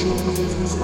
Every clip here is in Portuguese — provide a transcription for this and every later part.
Jesus.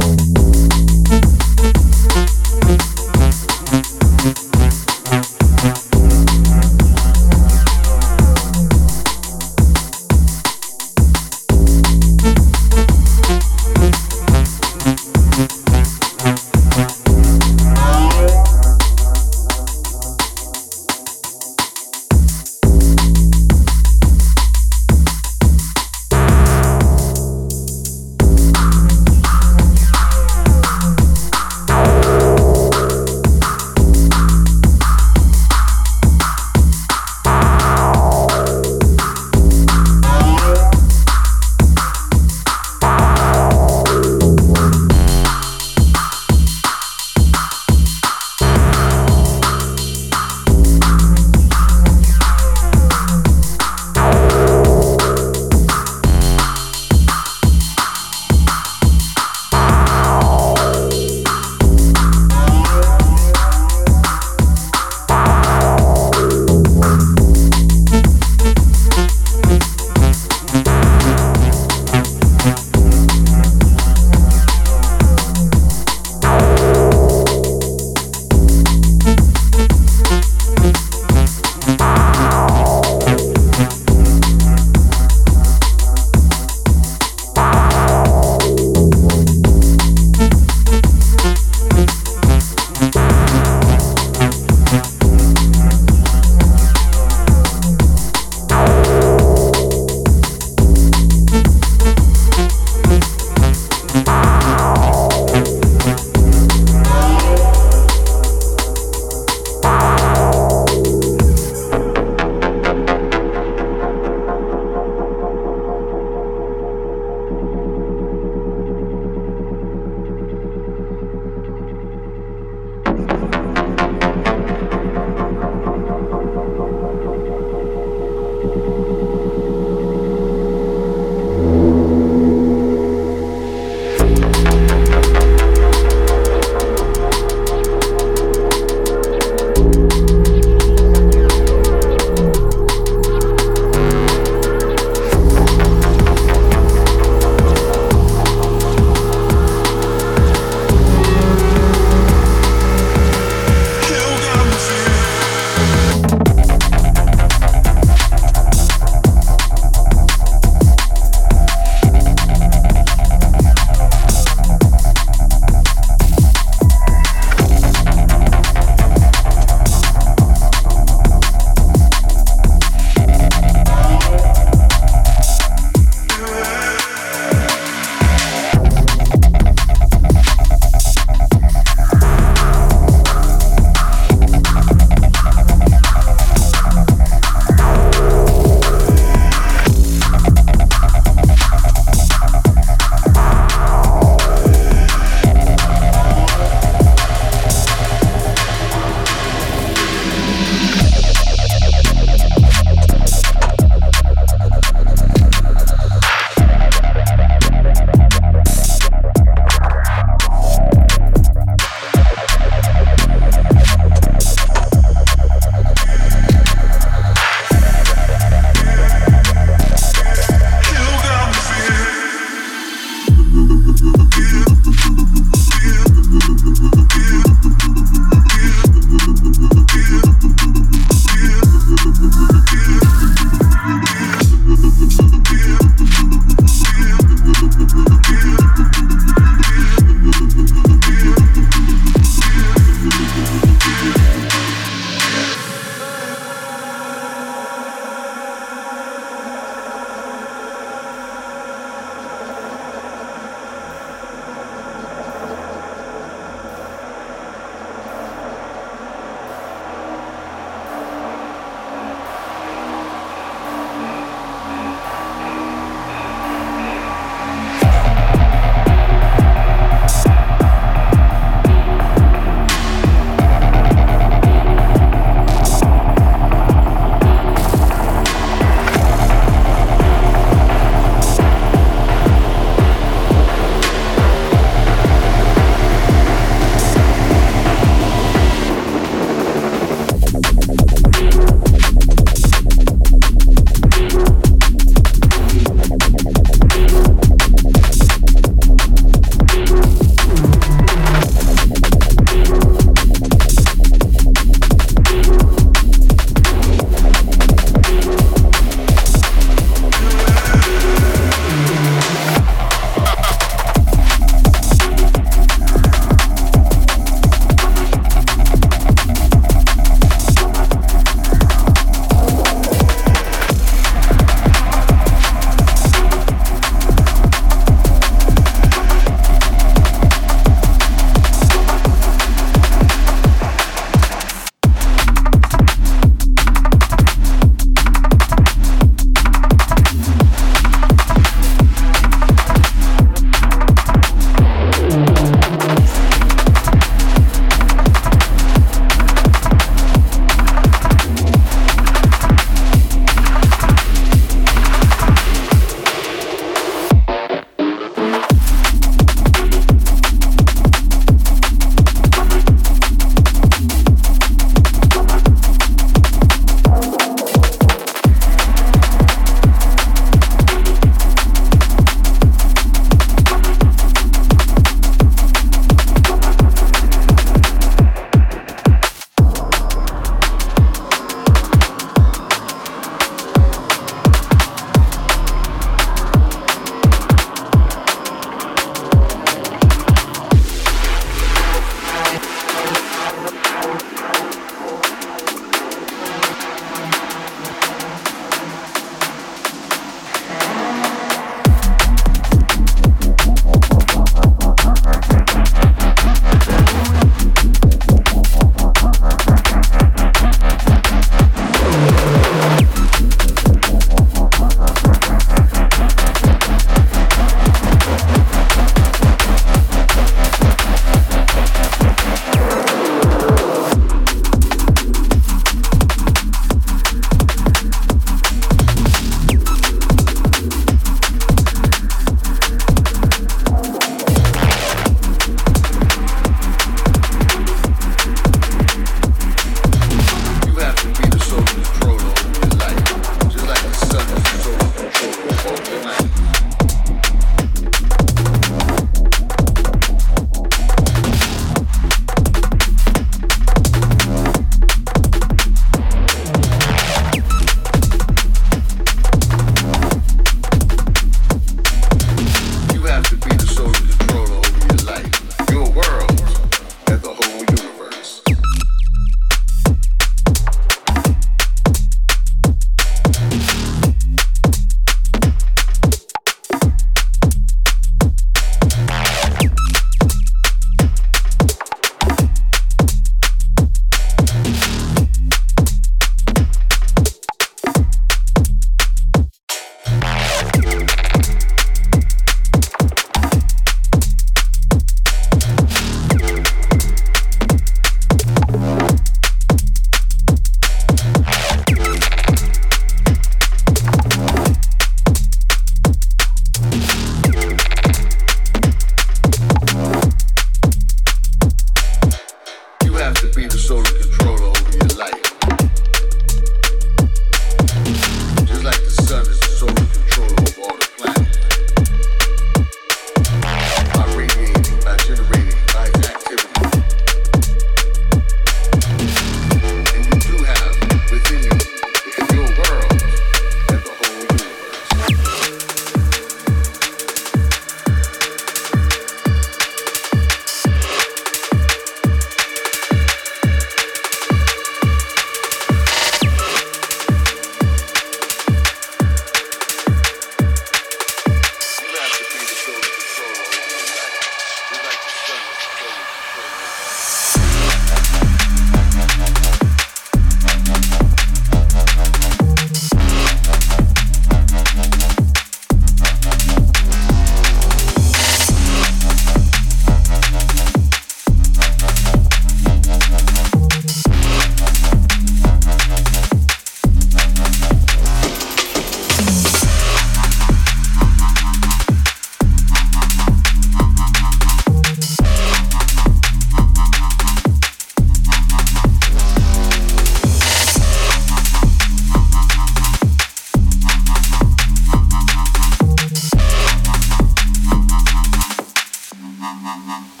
Música